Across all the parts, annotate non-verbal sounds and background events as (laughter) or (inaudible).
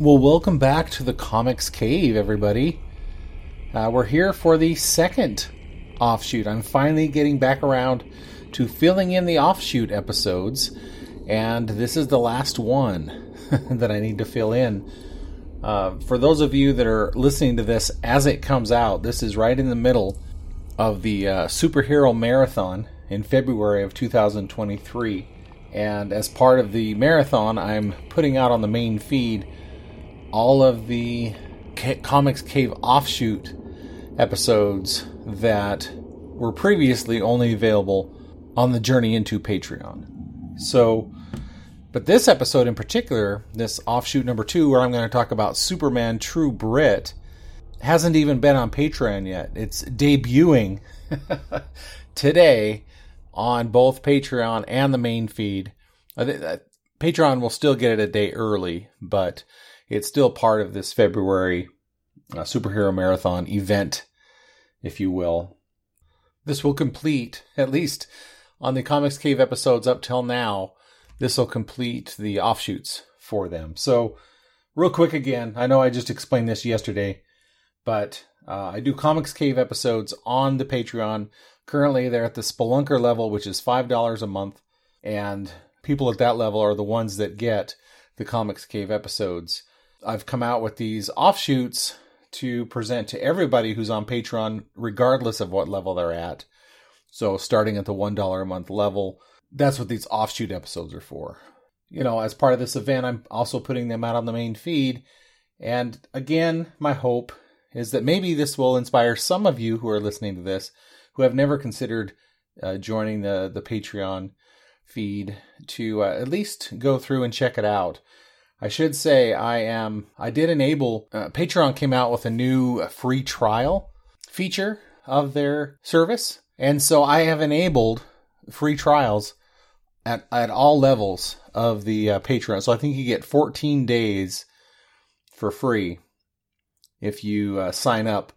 Well, welcome back to the Comics Cave, everybody. Uh, we're here for the second offshoot. I'm finally getting back around to filling in the offshoot episodes, and this is the last one (laughs) that I need to fill in. Uh, for those of you that are listening to this as it comes out, this is right in the middle of the uh, superhero marathon in February of 2023. And as part of the marathon, I'm putting out on the main feed all of the Comics Cave offshoot episodes that were previously only available on the Journey into Patreon. So, but this episode in particular, this offshoot number two, where I'm going to talk about Superman True Brit, hasn't even been on Patreon yet. It's debuting (laughs) today on both Patreon and the main feed. Uh, uh, Patreon will still get it a day early, but it's still part of this February uh, superhero marathon event, if you will. This will complete, at least on the Comics Cave episodes up till now, this will complete the offshoots for them. So, real quick again, I know I just explained this yesterday, but uh, I do Comics Cave episodes on the Patreon. Currently, they're at the Spelunker level, which is $5 a month. And people at that level are the ones that get the Comics Cave episodes. I've come out with these offshoots to present to everybody who's on Patreon, regardless of what level they're at. So, starting at the $1 a month level, that's what these offshoot episodes are for. You know, as part of this event, I'm also putting them out on the main feed. And again, my hope is that maybe this will inspire some of you who are listening to this who have never considered uh, joining the, the Patreon feed to uh, at least go through and check it out. I should say I am I did enable uh, Patreon came out with a new free trial feature of their service and so I have enabled free trials at at all levels of the uh, Patreon. So I think you get 14 days for free if you uh, sign up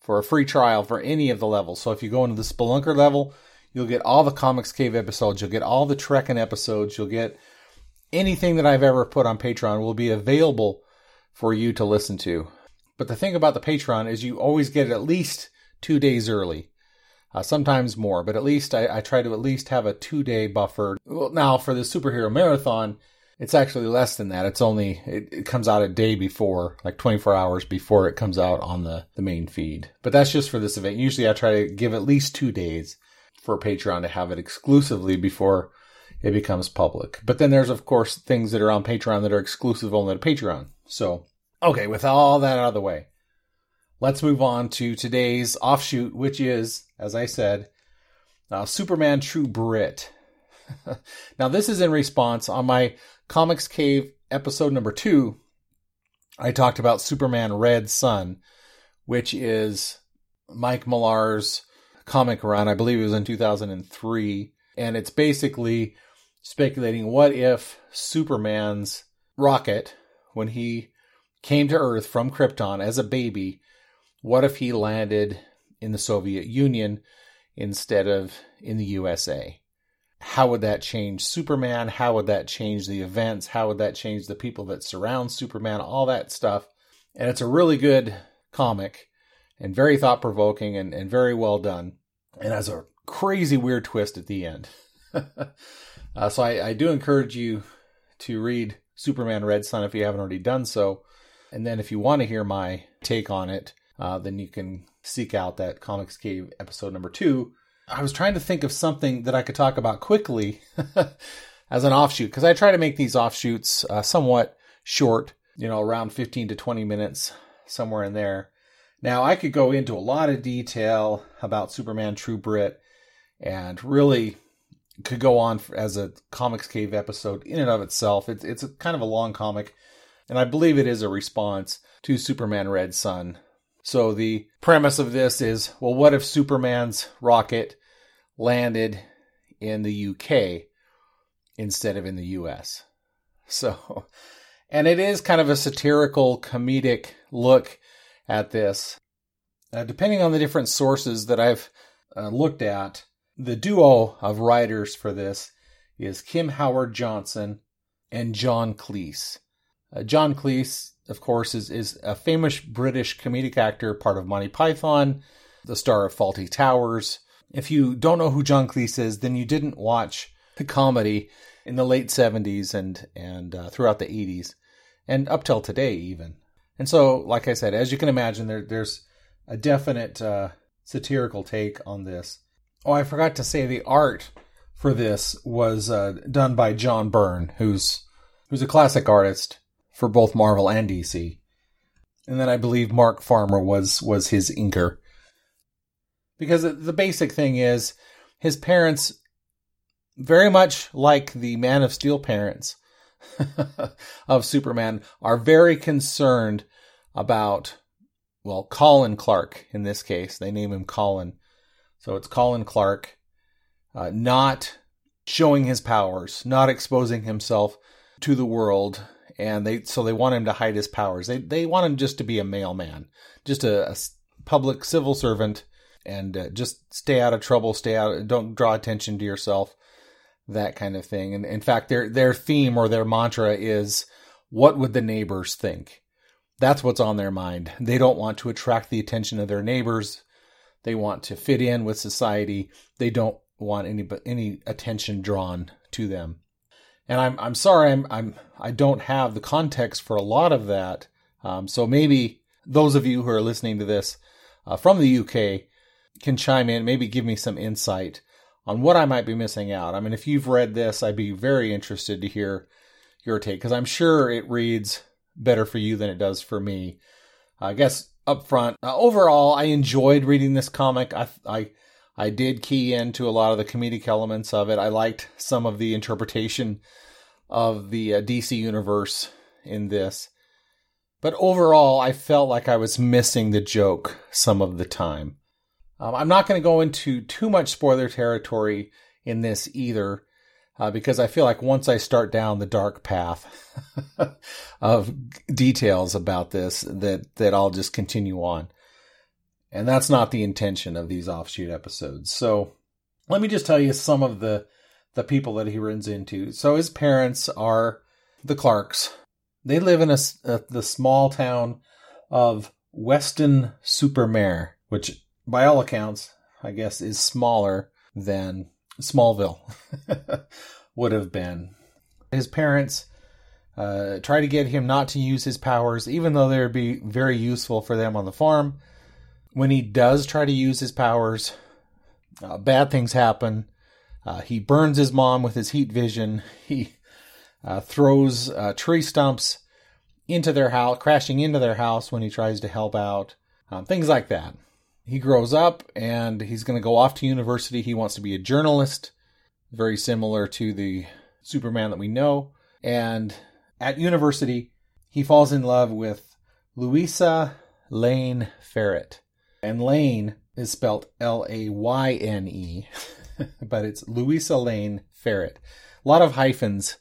for a free trial for any of the levels. So if you go into the Spelunker level, you'll get all the Comics Cave episodes, you'll get all the Trekking episodes, you'll get anything that I've ever put on Patreon will be available for you to listen to. But the thing about the Patreon is you always get it at least two days early uh, sometimes more, but at least I, I, try to at least have a two day buffer. Well, now for the superhero marathon, it's actually less than that. It's only, it, it, comes out a day before, like 24 hours before it comes out on the, the main feed. But that's just for this event. Usually I try to give at least two days for Patreon to have it exclusively before it becomes public. But then there's, of course, things that are on Patreon that are exclusive only to Patreon. So, okay, with all that out of the way, let's move on to today's offshoot, which is, as I said, uh, Superman True Brit. (laughs) now, this is in response on my Comics Cave episode number two. I talked about Superman Red Son, which is Mike Millar's comic run. I believe it was in 2003. And it's basically speculating what if Superman's rocket, when he came to Earth from Krypton as a baby, what if he landed in the Soviet Union instead of in the USA? How would that change Superman? How would that change the events? How would that change the people that surround Superman? All that stuff. And it's a really good comic and very thought provoking and, and very well done. And has a crazy weird twist at the end. (laughs) uh, so I, I do encourage you to read Superman Red Son if you haven't already done so. And then if you want to hear my take on it, uh, then you can seek out that Comics Cave episode number two. I was trying to think of something that I could talk about quickly (laughs) as an offshoot because I try to make these offshoots uh, somewhat short, you know, around 15 to 20 minutes, somewhere in there. Now, I could go into a lot of detail about Superman True Brit and really could go on as a Comics Cave episode in and of itself. It's, it's kind of a long comic, and I believe it is a response to Superman Red Son so the premise of this is well, what if Superman's rocket landed in the UK instead of in the US? (laughs) So, and it is kind of a satirical, comedic look at this. Uh, depending on the different sources that I've uh, looked at, the duo of writers for this is Kim Howard Johnson and John Cleese. Uh, John Cleese of course, is, is a famous British comedic actor, part of Monty Python, the star of Fawlty Towers. If you don't know who John Cleese is, then you didn't watch the comedy in the late 70s and, and uh, throughout the 80s and up till today, even. And so, like I said, as you can imagine, there, there's a definite uh, satirical take on this. Oh, I forgot to say the art for this was uh, done by John Byrne, who's who's a classic artist for both Marvel and DC. And then I believe Mark Farmer was was his inker. Because the basic thing is his parents very much like the Man of Steel parents (laughs) of Superman are very concerned about well, Colin Clark in this case. They name him Colin. So it's Colin Clark uh, not showing his powers, not exposing himself to the world, and they so they want him to hide his powers. They they want him just to be a mailman, just a, a public civil servant, and uh, just stay out of trouble, stay out, don't draw attention to yourself, that kind of thing. And in fact, their their theme or their mantra is, "What would the neighbors think?" That's what's on their mind. They don't want to attract the attention of their neighbors. They want to fit in with society. They don't want any any attention drawn to them. And I'm I'm sorry I'm I'm I don't have the context for a lot of that. Um, so maybe those of you who are listening to this uh, from the UK can chime in, maybe give me some insight on what I might be missing out. I mean, if you've read this, I'd be very interested to hear your take because I'm sure it reads better for you than it does for me. I guess up front, uh, overall, I enjoyed reading this comic. I I I did key into a lot of the comedic elements of it. I liked some of the interpretation of the uh, DC universe in this. But overall, I felt like I was missing the joke some of the time. Um, I'm not going to go into too much spoiler territory in this either, uh, because I feel like once I start down the dark path (laughs) of details about this, that that I'll just continue on. And that's not the intention of these offshoot episodes. So let me just tell you some of the the people that he runs into. So his parents are the Clarks. They live in a, a the small town of Weston super Mare, which by all accounts, I guess, is smaller than Smallville (laughs) would have been. His parents uh, try to get him not to use his powers, even though they would be very useful for them on the farm when he does try to use his powers, uh, bad things happen. Uh, he burns his mom with his heat vision. (laughs) He uh, throws uh, tree stumps into their house, crashing into their house when he tries to help out. Um, things like that. He grows up and he's going to go off to university. He wants to be a journalist, very similar to the Superman that we know. And at university, he falls in love with Louisa Layne Ferret. And Layne is spelled L A Y N E, (laughs) but it's Louisa Layne Ferret. A lot of hyphens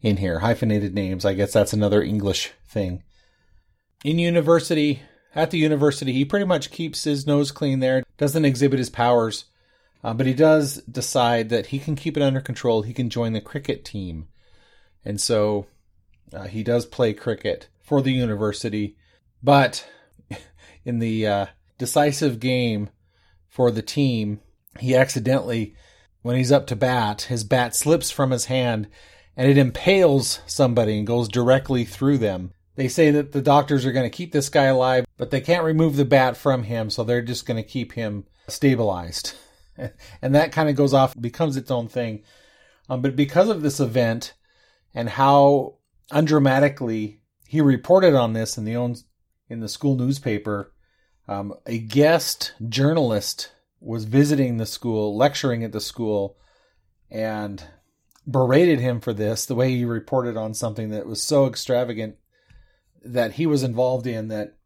in here, hyphenated names. I guess that's another English thing. In university, at the university, he pretty much keeps his nose clean there, doesn't exhibit his powers, uh, but he does decide that he can keep it under control. He can join the cricket team. And so uh, he does play cricket for the university, but (laughs) in the uh, decisive game for the team, he accidentally, when he's up to bat, his bat slips from his hand and it impales somebody and goes directly through them. They say that the doctors are going to keep this guy alive, but they can't remove the bat from him, so they're just going to keep him stabilized. (laughs) and that kind of goes off, becomes its own thing. Um, but because of this event and how undramatically he reported on this in the own in the school newspaper, um, a guest journalist was visiting the school, lecturing at the school, and berated him for this, the way he reported on something that was so extravagant that he was involved in that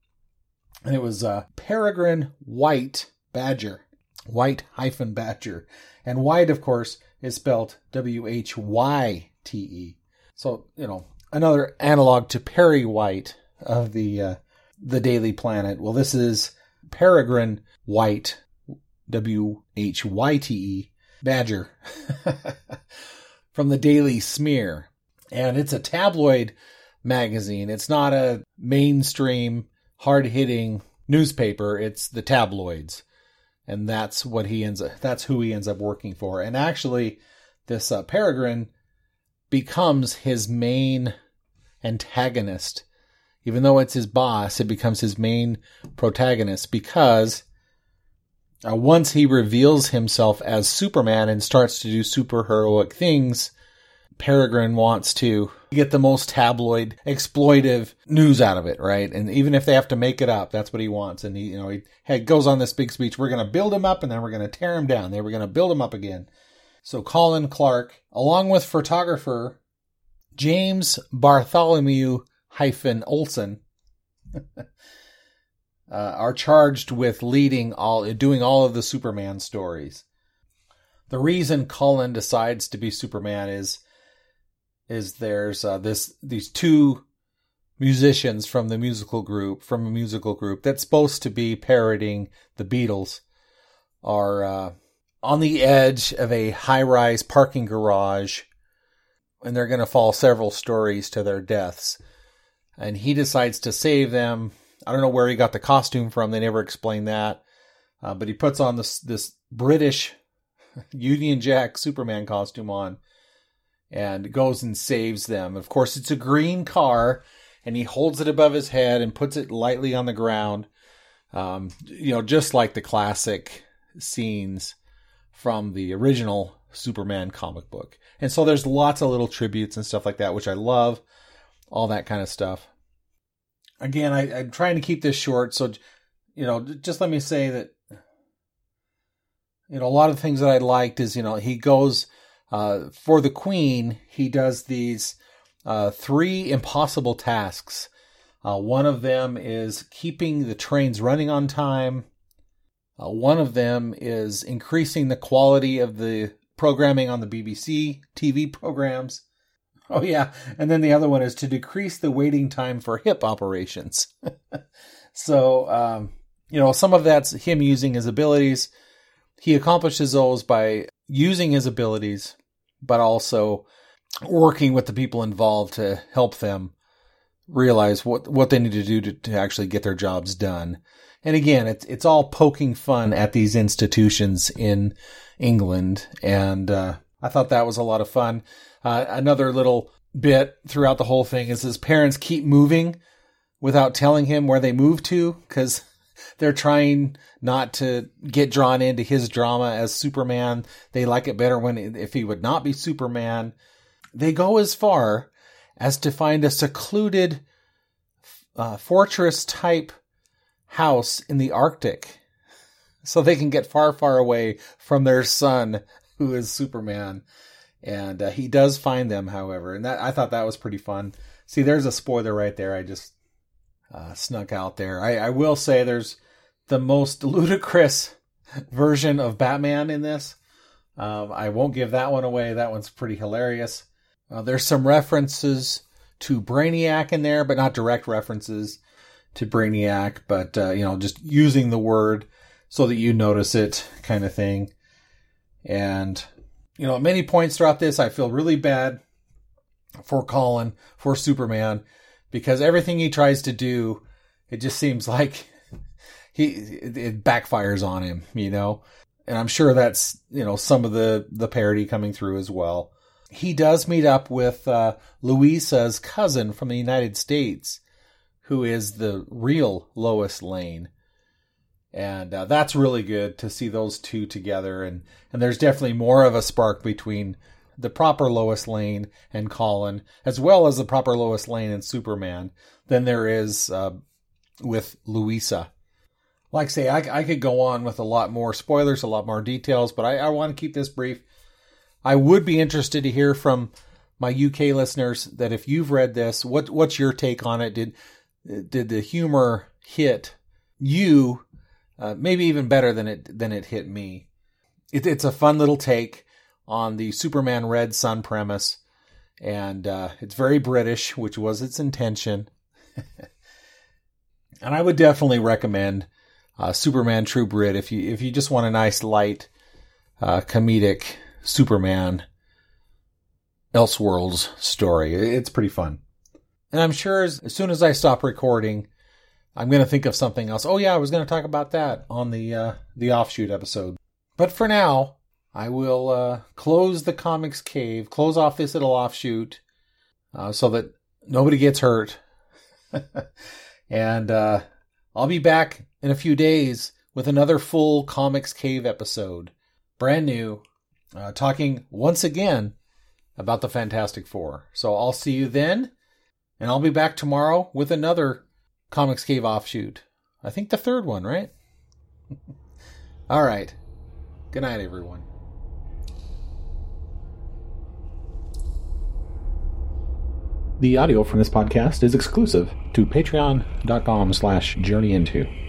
and it was a Peregrine Whyte Badger, white hyphen badger. And white, of course, is spelled W H Y T E. So, you know, another analog to Perry White of the uh, the Daily Planet. Well, this is Peregrine Whyte, W H Y T E, Badger, (laughs) from the Daily Smear. And it's a tabloid magazine. It's not a mainstream, hard hitting newspaper. It's the tabloids. And that's what he ends up, that's who he ends up working for. And actually, this uh, Peregrine becomes his main antagonist. Even though it's his boss, it becomes his main protagonist because uh, once he reveals himself as Superman and starts to do super heroic things, Peregrine wants to get the most tabloid, exploitive news out of it, right? And even if they have to make it up, that's what he wants. And he, you know, he, goes on this big speech. We're going to build him up and then we're going to tear him down. Then we're going to build him up again. So Colin Clark, along with photographer James Bartholomew hyphen Olsen, (laughs) uh, are charged with leading all, doing all of the Superman stories. The reason Colin decides to be Superman is, is there's uh, this these two musicians from the musical group from a musical group that's supposed to be parroting the Beatles are uh, on the edge of a high-rise parking garage and they're going to fall several stories to their deaths and he decides to save them. I don't know where he got the costume from. They never explain that. Uh, but he puts on this this British (laughs) Union Jack Superman costume on and goes and saves them. Of course, it's a green car, and he holds it above his head and puts it lightly on the ground. Um, you know, just like the classic scenes from the original Superman comic book. And so there's lots of little tributes and stuff like that, which I love all that kind of stuff. Again, I, I'm trying to keep this short, so you know, just let me say that you know a lot of things that I liked is you know he goes uh, for the Queen. He does these uh, three impossible tasks. Uh, one of them is keeping the trains running on time. Uh, one of them is increasing the quality of the programming on the BBC TV programs. (laughs) Oh yeah, and then the other one is to decrease the waiting time for hip operations. (laughs) so um, you know, some of that's him using his abilities. He accomplishes those by using his abilities, but also working with the people involved to help them realize what what they need to do to, to actually get their jobs done. And again, it's it's all poking fun at these institutions in England, and uh, I thought that was a lot of fun. Uh, another little bit throughout the whole thing is his parents keep moving without telling him where they move to because they're trying not to get drawn into his drama as Superman. They like it better when if he would not be Superman. They go as far as to find a secluded uh, fortress type house in the Arctic (laughs) so they can get far, far away from their son, (laughs) who is Superman and uh, he does find them, however, and that I thought that was pretty fun. See, there's a spoiler right there. I just uh, snuck out there. I, I will say there's the most (laughs) ludicrous version of Batman in this. Um, I won't give that one away. That one's pretty hilarious. Uh, there's some references to Brainiac in there, but not direct references to Brainiac, but uh, you know, just using the word so that you notice it, kind of thing. And you know, at many points throughout this, I feel really bad for Colin, for Superman, because everything he tries to do, it just seems (laughs) like he it backfires on him, you know. And I'm sure that's you know some of the the parody coming through as well. He does meet up with uh, Louisa's cousin from the United States, who is the real Lois Lane and uh, that's really good to see those two together and and there's definitely more of a spark between the proper Lois Lane and Colin as well as the proper Lois Lane and Superman than there is uh, with Louisa. Like I say, I, I, could go on with a lot more spoilers, a lot more details, but I, I want to keep this brief. I would be interested to hear from my UK listeners that if you've read this, what what's your take on it? Did did the humor hit you uh, maybe even better than it than it hit me. It, it's a fun little take on the Superman Red Son premise, and uh, it's very British, which was its intention. (laughs) and I would definitely recommend uh, Superman True Brit if you if you just want a nice light uh, comedic Superman Elseworlds story. It's pretty fun. And I'm sure as, as soon as I stop recording, I'm going to think of something else. Oh yeah, I was going to talk about that on the uh, the offshoot episode. But for now, I will uh, close the comics cave, close off this little offshoot, uh, so that nobody gets hurt. (laughs) and uh, I'll be back in a few days with another full comics cave episode, brand new, uh, talking once again about the Fantastic Four. So I'll see you then, and I'll be back tomorrow with another Comics Cave offshoot. I think the third one, right? (laughs) All right. Good night, everyone. The audio from this podcast is exclusive to patreon.com slash journeyinto.